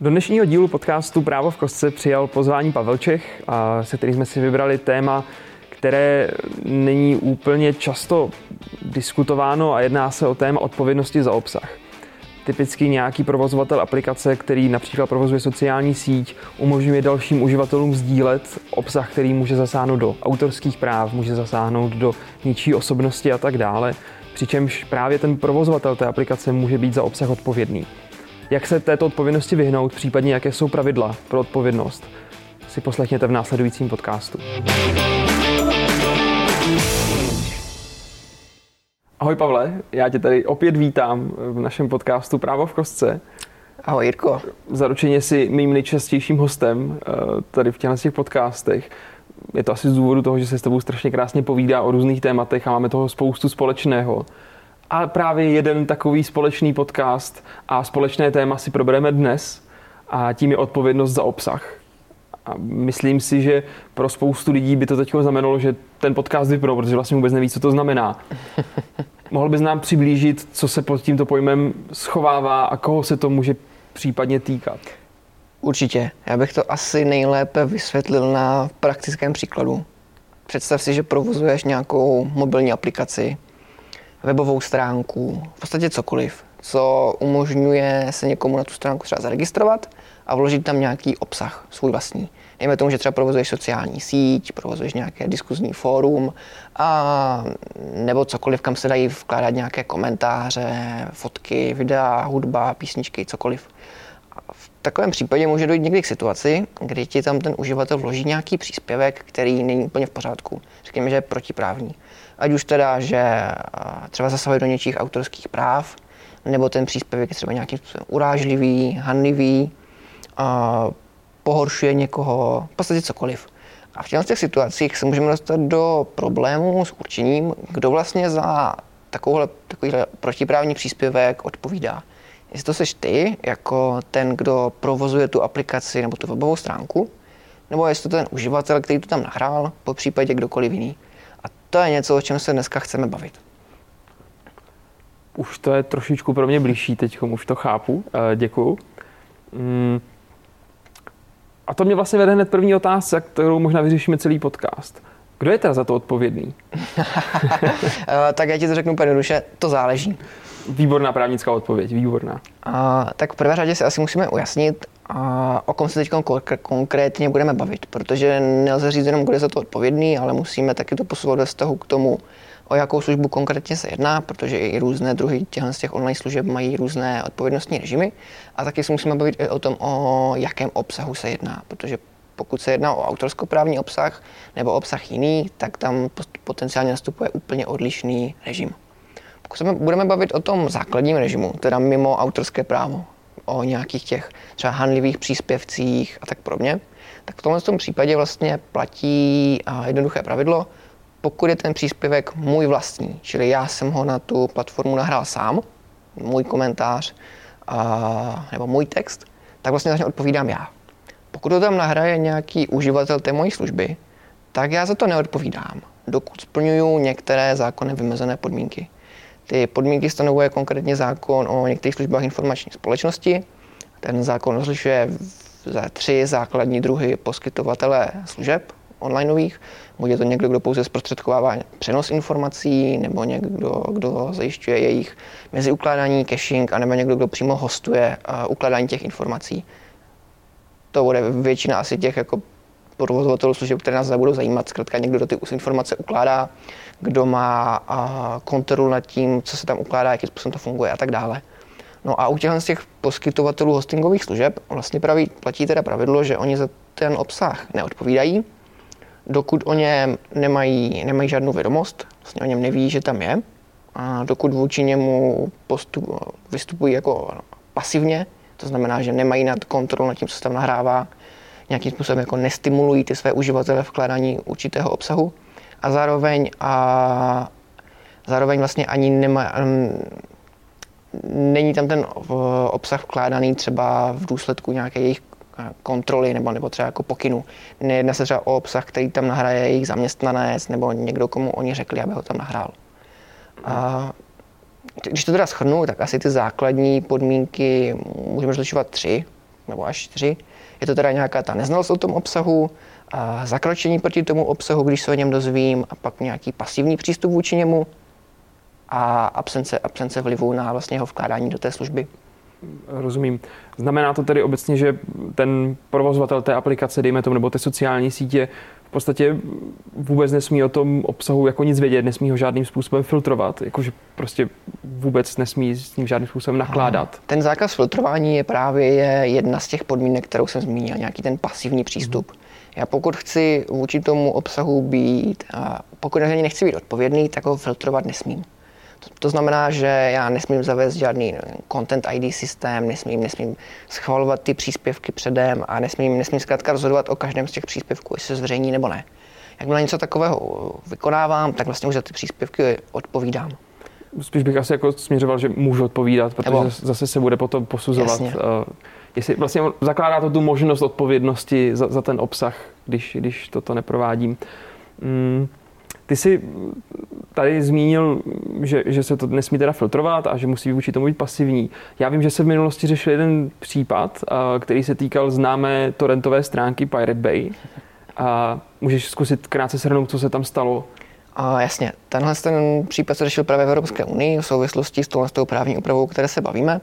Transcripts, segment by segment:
Do dnešního dílu podcastu Právo v kostce přijal pozvání Pavel Čech, a se kterým jsme si vybrali téma, které není úplně často diskutováno a jedná se o téma odpovědnosti za obsah. Typicky nějaký provozovatel aplikace, který například provozuje sociální síť, umožňuje dalším uživatelům sdílet obsah, který může zasáhnout do autorských práv, může zasáhnout do ničí osobnosti a tak dále. Přičemž právě ten provozovatel té aplikace může být za obsah odpovědný. Jak se této odpovědnosti vyhnout, případně jaké jsou pravidla pro odpovědnost, si poslechněte v následujícím podcastu. Ahoj Pavle, já tě tady opět vítám v našem podcastu Právo v kostce. Ahoj Jirko. Zaručeně si mým nejčastějším hostem eh, tady v těch podcastech. Je to asi z důvodu toho, že se s tebou strašně krásně povídá o různých tématech a máme toho spoustu společného. A právě jeden takový společný podcast a společné téma si probereme dnes a tím je odpovědnost za obsah. A myslím si, že pro spoustu lidí by to teď znamenalo, že ten podcast vypnou, protože vlastně vůbec neví, co to znamená. Mohl bys nám přiblížit, co se pod tímto pojmem schovává a koho se to může případně týkat? Určitě. Já bych to asi nejlépe vysvětlil na praktickém příkladu. Představ si, že provozuješ nějakou mobilní aplikaci, webovou stránku, v podstatě cokoliv, co umožňuje se někomu na tu stránku třeba zaregistrovat a vložit tam nějaký obsah, svůj vlastní. Dejme tomu, že třeba provozuješ sociální síť, provozuješ nějaké diskuzní fórum a nebo cokoliv, kam se dají vkládat nějaké komentáře, fotky, videa, hudba, písničky, cokoliv. V takovém případě může dojít někdy k situaci, kdy ti tam ten uživatel vloží nějaký příspěvek, který není úplně v pořádku. Řekněme, že je protiprávní. Ať už teda, že třeba zasahuje do něčích autorských práv, nebo ten příspěvek je třeba nějakým urážlivý, hanlivý, pohoršuje někoho, v podstatě cokoliv. A v těchto situacích se můžeme dostat do problému s určením, kdo vlastně za takovýhle protiprávní příspěvek odpovídá. Jestli to seš ty, jako ten, kdo provozuje tu aplikaci nebo tu webovou stránku, nebo jestli to ten uživatel, který to tam nahrál, po případě kdokoliv jiný. A to je něco, o čem se dneska chceme bavit. Už to je trošičku pro mě blížší teď, už to chápu. Eh, děkuju. Mm. A to mě vlastně vede hned první otázka, kterou možná vyřešíme celý podcast. Kdo je teda za to odpovědný? Eh, tak já ti to řeknu úplně jednoduše, to záleží. Výborná právnická odpověď, výborná. A, tak v prvé řadě si asi musíme ujasnit, a, o kom se teď konkrétně budeme bavit, protože nelze říct jenom, kdo je za to odpovědný, ale musíme taky to posouvat ve vztahu k tomu, o jakou službu konkrétně se jedná, protože i různé druhy těchto z těch online služeb mají různé odpovědnostní režimy. A taky se musíme bavit i o tom, o jakém obsahu se jedná, protože pokud se jedná o autorskoprávní obsah nebo obsah jiný, tak tam potenciálně nastupuje úplně odlišný režim. Pokud se budeme bavit o tom základním režimu, teda mimo autorské právo, o nějakých těch třeba hanlivých příspěvcích a tak podobně, tak v tomhle tom případě vlastně platí jednoduché pravidlo, pokud je ten příspěvek můj vlastní, čili já jsem ho na tu platformu nahrál sám, můj komentář a, nebo můj text, tak vlastně za ně odpovídám já. Pokud to tam nahraje nějaký uživatel té mojí služby, tak já za to neodpovídám, dokud splňuju některé zákonem vymezené podmínky. Ty podmínky stanovuje konkrétně zákon o některých službách informační společnosti. Ten zákon rozlišuje za tři základní druhy poskytovatele služeb onlineových. Je to někdo, kdo pouze zprostředkovává přenos informací, nebo někdo, kdo zajišťuje jejich meziukládání, caching, anebo někdo, kdo přímo hostuje ukládání těch informací. To bude většina asi těch jako provozovatelů služeb, které nás nebudou zajímat. Zkrátka někdo, kdo ty informace ukládá, kdo má kontrolu nad tím, co se tam ukládá, jakým způsobem to funguje a tak dále. No a u těch, z těch poskytovatelů hostingových služeb vlastně praví, platí teda pravidlo, že oni za ten obsah neodpovídají, dokud o něm nemají, nemají žádnou vědomost, vlastně o něm neví, že tam je, a dokud vůči němu postup, vystupují jako pasivně, to znamená, že nemají nad kontrolu nad tím, co se tam nahrává, nějakým způsobem jako nestimulují ty své uživatele vkládání určitého obsahu a zároveň, a zároveň vlastně ani nemá, není tam ten obsah vkládaný třeba v důsledku nějaké jejich kontroly nebo, nebo třeba jako pokynu. Nejedná se třeba o obsah, který tam nahraje jejich zaměstnanec nebo někdo, komu oni řekli, aby ho tam nahrál. A když to teda schrnu, tak asi ty základní podmínky můžeme rozlišovat tři. nebo až čtyři. Je to teda nějaká ta neznalost o tom obsahu, zakročení proti tomu obsahu, když se o něm dozvím, a pak nějaký pasivní přístup vůči němu a absence, absence vlivu na vlastně jeho vkládání do té služby. Rozumím. Znamená to tedy obecně, že ten provozovatel té aplikace, dejme tomu, nebo té sociální sítě, v podstatě vůbec nesmí o tom obsahu jako nic vědět, nesmí ho žádným způsobem filtrovat, jakože prostě vůbec nesmí s ním žádným způsobem nakládat. Ten zákaz filtrování je právě jedna z těch podmínek, kterou jsem zmínil, nějaký ten pasivní přístup. Já pokud chci vůči tomu obsahu být, a pokud na něj nechci být odpovědný, tak ho filtrovat nesmím. To, to znamená, že já nesmím zavést žádný content ID systém, nesmím, nesmím schvalovat ty příspěvky předem a nesmím, nesmím zkrátka rozhodovat o každém z těch příspěvků, jestli se zveřejní nebo ne. Jakmile něco takového vykonávám, tak vlastně už za ty příspěvky odpovídám. Spíš bych asi jako směřoval, že můžu odpovídat, protože nebo... zase se bude potom posuzovat, Jasně. Jestli vlastně zakládá to tu možnost odpovědnosti za, za ten obsah, když, když toto neprovádím. Mm. Ty jsi tady zmínil, že, že se to nesmí teda filtrovat a že musí vůči tomu být pasivní. Já vím, že se v minulosti řešil jeden případ, který se týkal známé torrentové stránky Pirate Bay. A můžeš zkusit krátce shrnout, co se tam stalo? A jasně, tenhle ten případ se řešil právě v Evropské unii v souvislosti s touhle právní úpravou, které se bavíme.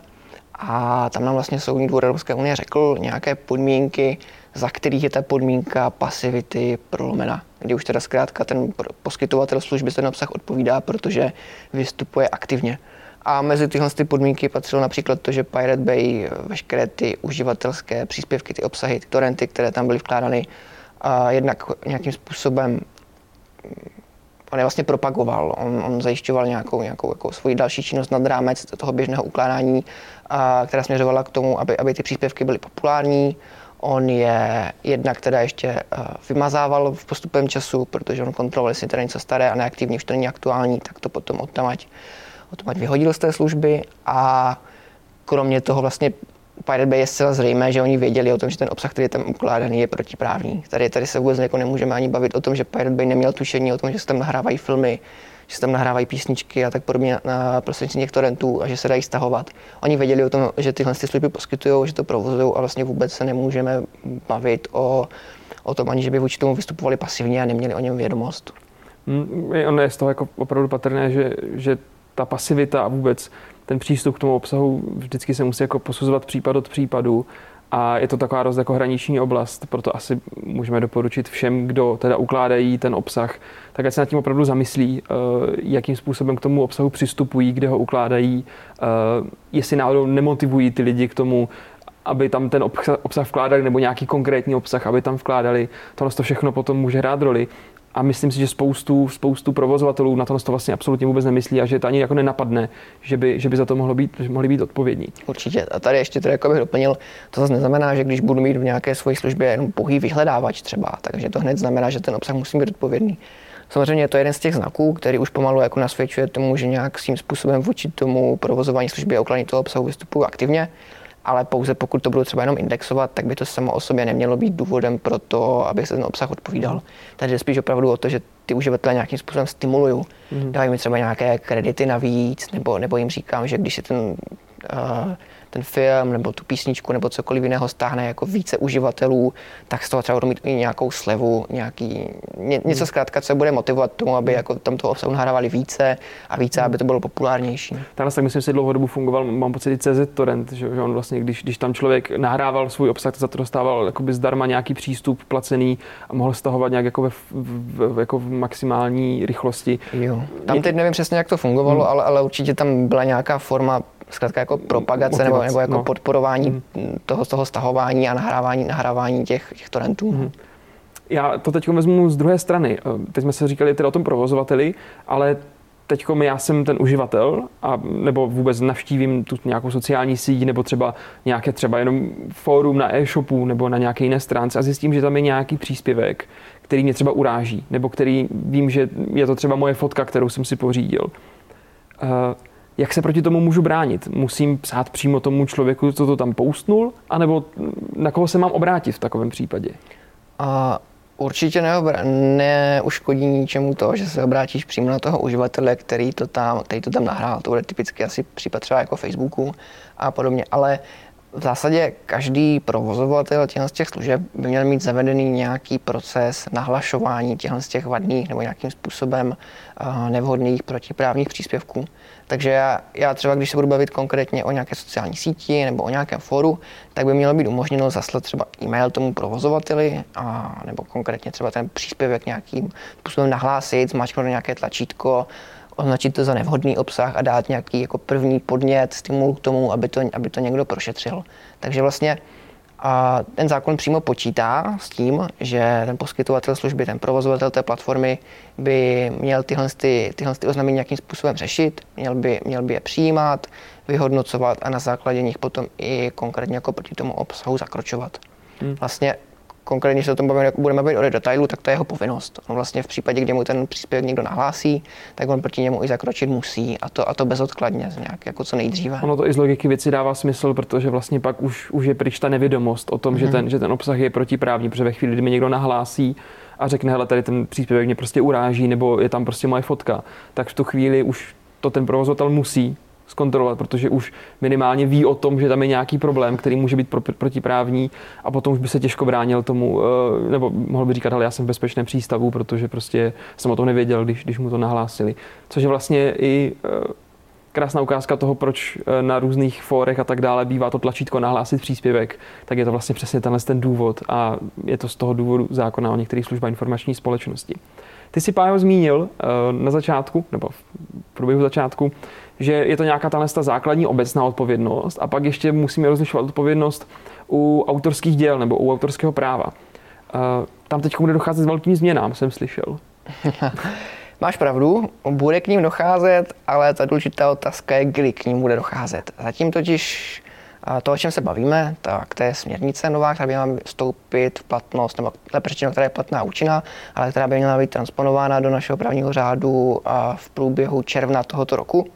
A tam nám vlastně Soudní dvůr Evropské unie řekl nějaké podmínky, za kterých je ta podmínka pasivity prolomena. Kdy už teda zkrátka ten poskytovatel služby ten obsah odpovídá, protože vystupuje aktivně. A mezi tyhle ty podmínky patřilo například to, že Pirate Bay veškeré ty uživatelské příspěvky, ty obsahy, ty torrenty, které tam byly vkládány, a jednak nějakým způsobem on je vlastně propagoval, on, on zajišťoval nějakou, nějakou jako svoji další činnost nad rámec toho běžného ukládání, a, která směřovala k tomu, aby, aby ty příspěvky byly populární. On je jednak teda ještě vymazával v postupem času, protože on kontroloval, jestli to něco staré a neaktivní, už to není aktuální, tak to potom odtamať, odtamať vyhodil z té služby a kromě toho vlastně Pirate Bay je zcela zřejmé, že oni věděli o tom, že ten obsah, který je tam ukládaný, je protiprávní. Tady, tady se vůbec jako nemůžeme ani bavit o tom, že Pirate Bay neměl tušení o tom, že se tam nahrávají filmy, že se tam nahrávají písničky a tak podobně na prostřednictvím těch torrentů a že se dají stahovat. Oni věděli o tom, že tyhle ty služby poskytují, že to provozují a vlastně vůbec se nemůžeme bavit o, o tom ani, že by vůči tomu vystupovali pasivně a neměli o něm vědomost. Hmm, ono je z toho jako opravdu patrné, že, že ta pasivita a vůbec ten přístup k tomu obsahu vždycky se musí jako posuzovat případ od případu a je to taková dost jako hraniční oblast, proto asi můžeme doporučit všem, kdo teda ukládají ten obsah, tak ať se nad tím opravdu zamyslí, eh, jakým způsobem k tomu obsahu přistupují, kde ho ukládají, eh, jestli náhodou nemotivují ty lidi k tomu, aby tam ten obsah vkládali, nebo nějaký konkrétní obsah, aby tam vkládali. Tohle to všechno potom může hrát roli. A myslím si, že spoustu, spoustu provozovatelů na to to vlastně absolutně vůbec nemyslí a že to ani jako nenapadne, že by, že by za to mohlo být, mohli být odpovědní. Určitě. A tady ještě to jako bych doplnil, to zase neznamená, že když budu mít v nějaké své službě jenom pouhý vyhledávač třeba, takže to hned znamená, že ten obsah musí být odpovědný. Samozřejmě je to jeden z těch znaků, který už pomalu jako nasvědčuje tomu, že nějakým způsobem vůči tomu provozování služby a ukládání toho obsahu vystupují aktivně ale pouze pokud to budu třeba jenom indexovat, tak by to samo o sobě nemělo být důvodem pro to, aby se ten obsah odpovídal. Takže spíš opravdu o to, že ty uživatelé nějakým způsobem stimulují. Mm-hmm. Dávají mi třeba nějaké kredity navíc, nebo, nebo jim říkám, že když se ten uh, ten film nebo tu písničku nebo cokoliv jiného stáhne jako více uživatelů, tak z toho třeba budou mít i nějakou slevu, nějaký, ně, něco hmm. zkrátka, co bude motivovat tomu, aby jako tam toho obsahu nahrávali více a více, aby to bylo populárnější. Takhle tak myslím si dlouhodobu fungoval, mám pocit, i CZ Torrent, že, že on vlastně, když, když tam člověk nahrával svůj obsah, to za to dostával jakoby zdarma nějaký přístup placený a mohl stahovat nějak jako, ve, v, v, jako v maximální rychlosti. Jo. Tam teď nevím přesně, jak to fungovalo, hmm. ale, ale určitě tam byla nějaká forma zkrátka jako propagace nebo, nebo jako no. podporování mm. toho, toho stahování a nahrávání, nahrávání těch, těch torrentů. Mm. Já to teď vezmu z druhé strany. Eh, teď jsme se říkali teda o tom provozovateli, ale teď já jsem ten uživatel, a, nebo vůbec navštívím tu nějakou sociální síť, nebo třeba nějaké třeba jenom fórum na e-shopu, nebo na nějaké jiné stránce a zjistím, že tam je nějaký příspěvek, který mě třeba uráží, nebo který vím, že je to třeba moje fotka, kterou jsem si pořídil. Uh, jak se proti tomu můžu bránit? Musím psát přímo tomu člověku, co to tam poustnul, anebo na koho se mám obrátit v takovém případě? A určitě neobra- neuškodí ničemu to, že se obrátíš přímo na toho uživatele, který to tam, který to tam nahrál. To bude typicky asi případ třeba jako Facebooku a podobně, ale v zásadě každý provozovatel těchto těch služeb by měl mít zavedený nějaký proces nahlašování těchto těch vadných nebo nějakým způsobem uh, nevhodných protiprávních příspěvků. Takže já, já třeba, když se budu bavit konkrétně o nějaké sociální síti nebo o nějakém foru, tak by mělo být umožněno zaslat třeba e-mail tomu provozovateli, a, nebo konkrétně třeba ten příspěvek nějakým způsobem nahlásit, zmáčknout nějaké tlačítko, označit to za nevhodný obsah a dát nějaký jako první podnět, stimul k tomu, aby to, aby to někdo prošetřil. Takže vlastně a ten zákon přímo počítá s tím, že ten poskytovatel služby, ten provozovatel té platformy by měl tyhle, ty, tyhle ty oznámení nějakým způsobem řešit, měl by, měl by je přijímat, vyhodnocovat a na základě nich potom i konkrétně jako proti tomu obsahu zakročovat. Hmm. Vlastně konkrétně, se o tom bavíme, budeme bavit o detailu, tak to je jeho povinnost. On vlastně v případě, kdy mu ten příspěvek někdo nahlásí, tak on proti němu i zakročit musí a to, a to bezodkladně, nějak jako co nejdříve. Ono to i z logiky věci dává smysl, protože vlastně pak už, už je pryč ta nevědomost o tom, mm-hmm. že, mhm. ten, že ten obsah je protiprávní, protože ve chvíli, kdy mi někdo nahlásí a řekne, hele, tady ten příspěvek mě prostě uráží, nebo je tam prostě moje fotka, tak v tu chvíli už to ten provozovatel musí zkontrolovat, protože už minimálně ví o tom, že tam je nějaký problém, který může být pro, protiprávní a potom už by se těžko bránil tomu, eh, nebo mohl by říkat, ale já jsem v bezpečném přístavu, protože prostě jsem o tom nevěděl, když, když mu to nahlásili. Což je vlastně i eh, krásná ukázka toho, proč eh, na různých fórech a tak dále bývá to tlačítko nahlásit příspěvek, tak je to vlastně přesně tenhle ten důvod a je to z toho důvodu zákona o některých službách informační společnosti. Ty si, Pájo, zmínil na začátku, nebo v průběhu začátku, že je to nějaká ta základní obecná odpovědnost a pak ještě musíme rozlišovat odpovědnost u autorských děl nebo u autorského práva. Tam teď bude docházet s velkým změnám, jsem slyšel. Máš pravdu, bude k ním docházet, ale ta důležitá otázka je, kdy k ním bude docházet. Zatím totiž to, o čem se bavíme, tak to je směrnice nová, která by měla vstoupit v platnost, nebo lepší řečeno, která je platná a účinná, ale která by měla být transponována do našeho právního řádu v průběhu června tohoto roku.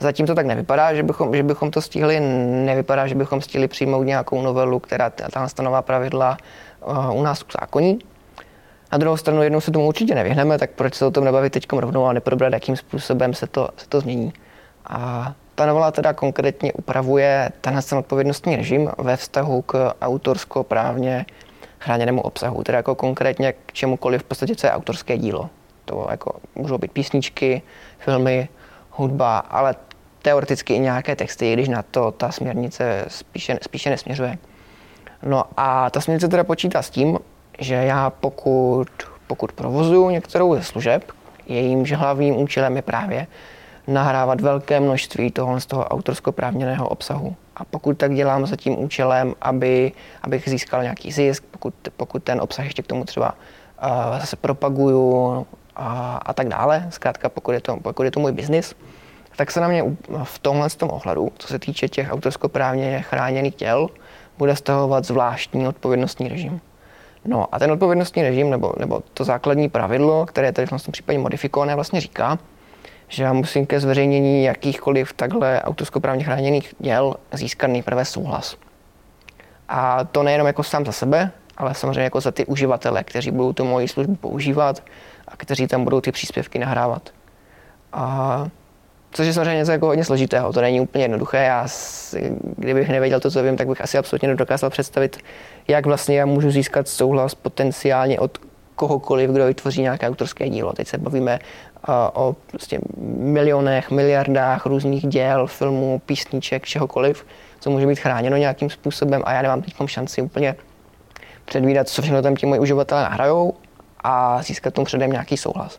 Zatím to tak nevypadá, že bychom, že bychom to stihli, nevypadá, že bychom stihli přijmout nějakou novelu, která ta nová pravidla uh, u nás zákoní. Na druhou stranu jednou se tomu určitě nevyhneme, tak proč se o tom nebavit teď rovnou a neprobrat, jakým způsobem se to, se to změní. A ta novela teda konkrétně upravuje tenhle ten odpovědnostní režim ve vztahu k autorsko-právně chráněnému obsahu, teda jako konkrétně k čemukoliv v podstatě, co je autorské dílo. To jako můžou být písničky, filmy, hudba, ale teoreticky i nějaké texty, když na to ta směrnice spíše, spíše nesměřuje. No a ta směrnice teda počítá s tím, že já pokud, pokud provozuju některou ze služeb, jejímž hlavním účelem je právě nahrávat velké množství toho z toho autorskoprávněného obsahu. A pokud tak dělám za tím účelem, aby, abych získal nějaký zisk, pokud, pokud ten obsah ještě k tomu třeba uh, zase propaguju a, a tak dále, zkrátka pokud je to, pokud je to můj biznis, tak se na mě v tomhle tom ohledu, co se týče těch autorskoprávně chráněných těl, bude stahovat zvláštní odpovědnostní režim. No a ten odpovědnostní režim, nebo, nebo to základní pravidlo, které je tady v tom případě modifikované, vlastně říká, že já musím ke zveřejnění jakýchkoliv takhle autorskoprávně chráněných děl získat nejprve souhlas. A to nejenom jako sám za sebe, ale samozřejmě jako za ty uživatele, kteří budou tu moji službu používat a kteří tam budou ty příspěvky nahrávat. A Což je samozřejmě něco jako hodně složitého, to není úplně jednoduché. Já, kdybych nevěděl to, co vím, tak bych asi absolutně nedokázal představit, jak vlastně já můžu získat souhlas potenciálně od kohokoliv, kdo vytvoří nějaké autorské dílo. Teď se bavíme uh, o prostě milionech, miliardách různých děl, filmů, písniček, čehokoliv, co může být chráněno nějakým způsobem a já nemám teď šanci úplně předvídat, co všechno tam ti moji uživatelé nahrajou a získat tomu předem nějaký souhlas.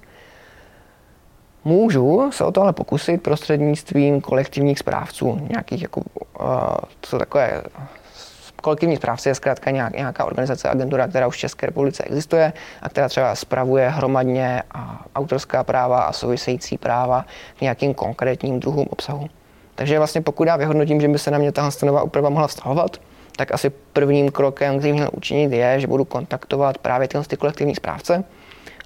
Můžu se o to ale pokusit prostřednictvím kolektivních správců, nějakých jako, uh, to jsou takové kolektivní správce je zkrátka nějaká organizace, agentura, která už v České republice existuje a která třeba spravuje hromadně a autorská práva a související práva k nějakým konkrétním druhům obsahu. Takže vlastně pokud já vyhodnotím, že by se na mě tahle nová úprava mohla vztahovat, tak asi prvním krokem, který měl učinit, je, že budu kontaktovat právě tyhle kolektivní správce,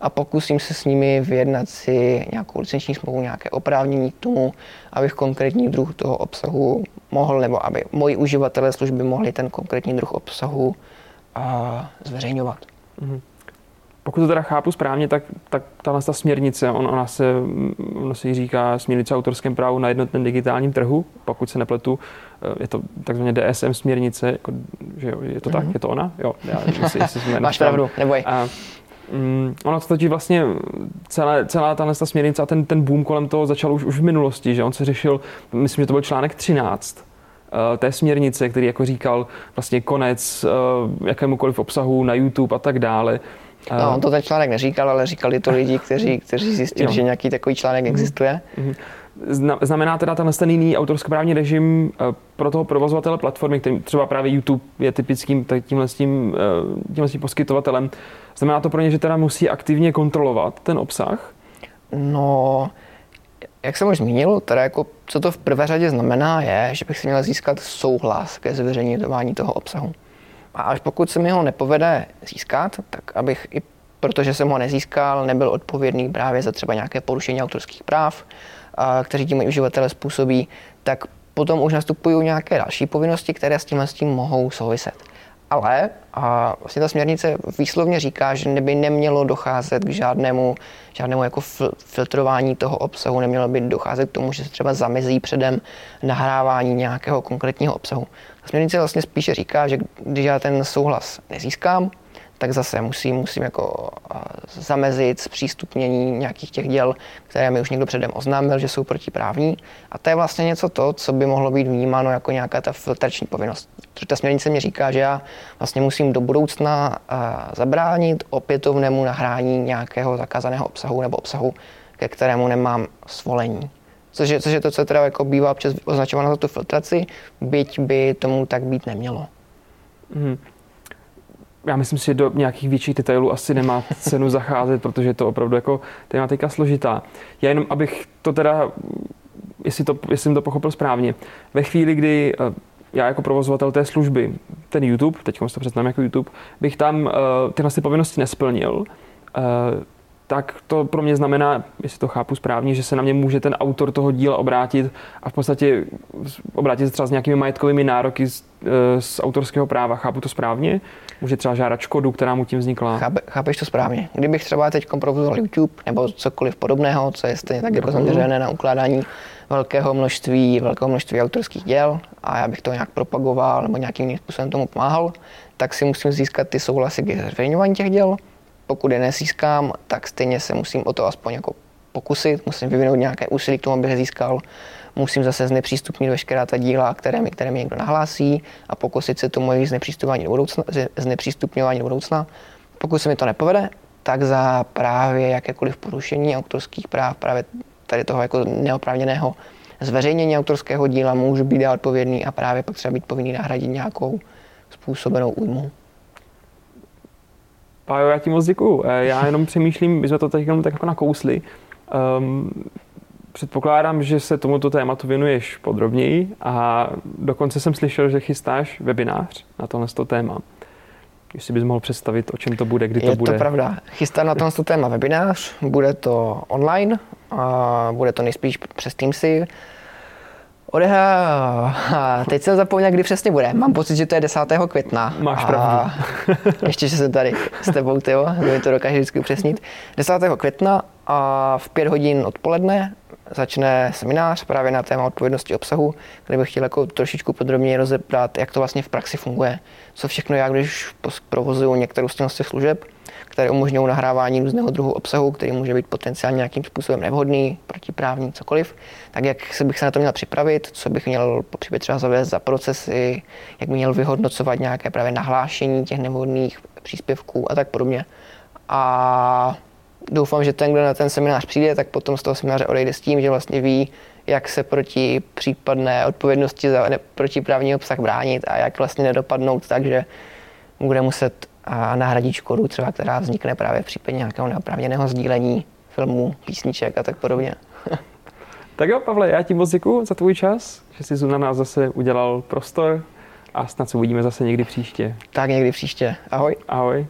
a pokusím se s nimi vyjednat si nějakou licenční smlouvu, nějaké oprávnění k tomu, abych konkrétní druh toho obsahu mohl, nebo aby moji uživatelé služby mohli ten konkrétní druh obsahu zveřejňovat. Mm-hmm. Pokud to teda chápu správně, tak, tak tahle ta směrnice, on, ona se, ona se jí říká směrnice o autorském právu na jednotném digitálním trhu, pokud se nepletu, eh, je to takzvaně DSM směrnice, jako, že jo, je to mm-hmm. tak, mhm. je to ona? Jo, já, jestli, jestli jsme Máš pravdu, neboj. A, Mm, ono to totiž vlastně celé, celá ta směrnice a ten, ten boom kolem toho začal už, už v minulosti, že on se řešil, myslím, že to byl článek 13 uh, eh, té směrnice, který jako říkal vlastně konec uh, jakémukoliv obsahu na YouTube a tak dále. No, on to ten článek neříkal, ale říkali to lidi, kteří, kteří zjistili, jo. že nějaký takový článek mm-hmm. existuje. Mm-hmm. Znamená teda ten ten jiný autorskoprávní režim eh, pro toho provozovatele platformy, který třeba právě YouTube je typickým tímhle, tím, eh, tímhle tím poskytovatelem, znamená to pro ně, že teda musí aktivně kontrolovat ten obsah? No, jak jsem už zmínil, teda jako, co to v prvé řadě znamená, je, že bych si měl získat souhlas ke zveřejňování toho obsahu. A až pokud se mi ho nepovede získat, tak abych i protože jsem ho nezískal, nebyl odpovědný právě za třeba nějaké porušení autorských práv, kteří tím uživatelé způsobí, tak potom už nastupují nějaké další povinnosti, které s tím, s tím mohou souviset. Ale a vlastně ta směrnice výslovně říká, že by nemělo docházet k žádnému, žádnému jako filtrování toho obsahu, nemělo by docházet k tomu, že se třeba zamezí předem nahrávání nějakého konkrétního obsahu. Ta směrnice vlastně spíše říká, že když já ten souhlas nezískám, tak zase musím, musím jako zamezit zpřístupnění nějakých těch děl, které mi už někdo předem oznámil, že jsou protiprávní. A to je vlastně něco to, co by mohlo být vnímáno jako nějaká ta filtrační povinnost. Protože ta směrnice mi říká, že já vlastně musím do budoucna zabránit opětovnému nahrání nějakého zakázaného obsahu nebo obsahu, ke kterému nemám svolení. Což je, což je to, co teda jako bývá občas označováno za tu filtraci, byť by tomu tak být nemělo. Hmm já myslím si, že do nějakých větších detailů asi nemá cenu zacházet, protože je to opravdu jako tematika složitá. Já jenom, abych to teda, jestli, to, jestli jsem to pochopil správně, ve chvíli, kdy eh, já jako provozovatel té služby, ten YouTube, teď si to představím jako YouTube, bych tam uh, tyhle povinnosti nesplnil, uh, tak to pro mě znamená, jestli to chápu správně, že se na mě může ten autor toho díla obrátit a v podstatě obrátit se třeba s nějakými majetkovými nároky z, e, z autorského práva. Chápu to správně? Může třeba žádat škodu, která mu tím vznikla? Chápe, chápeš to správně. Kdybych třeba teď provozoval YouTube nebo cokoliv podobného, co je stejně tak jako zaměřené na ukládání velkého množství, velkého množství autorských děl a já bych to nějak propagoval nebo nějakým jiným způsobem tomu pomáhal, tak si musím získat ty souhlasy k zveřejňování těch děl pokud je nezískám, tak stejně se musím o to aspoň jako pokusit, musím vyvinout nějaké úsilí k tomu, abych je získal. Musím zase znepřístupnit veškerá ta díla, které mi, které mi někdo nahlásí a pokusit se tomu jejich znepřístupňování do budoucna. Znepřístupňování do budoucna. Pokud se mi to nepovede, tak za právě jakékoliv porušení autorských práv, právě tady toho jako neoprávněného zveřejnění autorského díla můžu být odpovědný a právě potřeba být povinný nahradit nějakou způsobenou újmu. Pájo, já ti moc děkuju. Eh, já jenom přemýšlím, my jsme to teď jenom tak jako nakousli. Um, předpokládám, že se tomuto tématu věnuješ podrobněji a dokonce jsem slyšel, že chystáš webinář na tohle téma. Jestli bys mohl představit, o čem to bude, kdy to Je bude. Je to pravda. Chystám na tohle téma webinář, bude to online, a bude to nejspíš přes Teamsy. Odehrá, teď jsem zapomněl, kdy přesně bude. Mám pocit, že to je 10. května. Máš pravdu. ještě, že jsem tady s tebou, tyjo, mi to dokáže vždycky upřesnit. 10. května a v 5 hodin odpoledne začne seminář právě na téma odpovědnosti obsahu, kde bych chtěl jako trošičku podrobněji rozebrat, jak to vlastně v praxi funguje, co všechno já, když provozuju některou z těch služeb, které umožňují nahrávání různého druhu obsahu, který může být potenciálně nějakým způsobem nevhodný, protiprávní, cokoliv, tak jak se bych se na to měl připravit, co bych měl potřebovat třeba zavést za procesy, jak měl vyhodnocovat nějaké právě nahlášení těch nevhodných příspěvků a tak podobně. A doufám, že ten, kdo na ten seminář přijde, tak potom z toho semináře odejde s tím, že vlastně ví, jak se proti případné odpovědnosti za protiprávní obsah bránit a jak vlastně nedopadnout tak, že bude muset nahradit škodu třeba, která vznikne právě v případě nějakého neoprávněného sdílení filmů, písniček a tak podobně. tak jo, Pavle, já ti moc děkuji za tvůj čas, že jsi na nás zase udělal prostor a snad se uvidíme zase někdy příště. Tak někdy příště. Ahoj. Ahoj.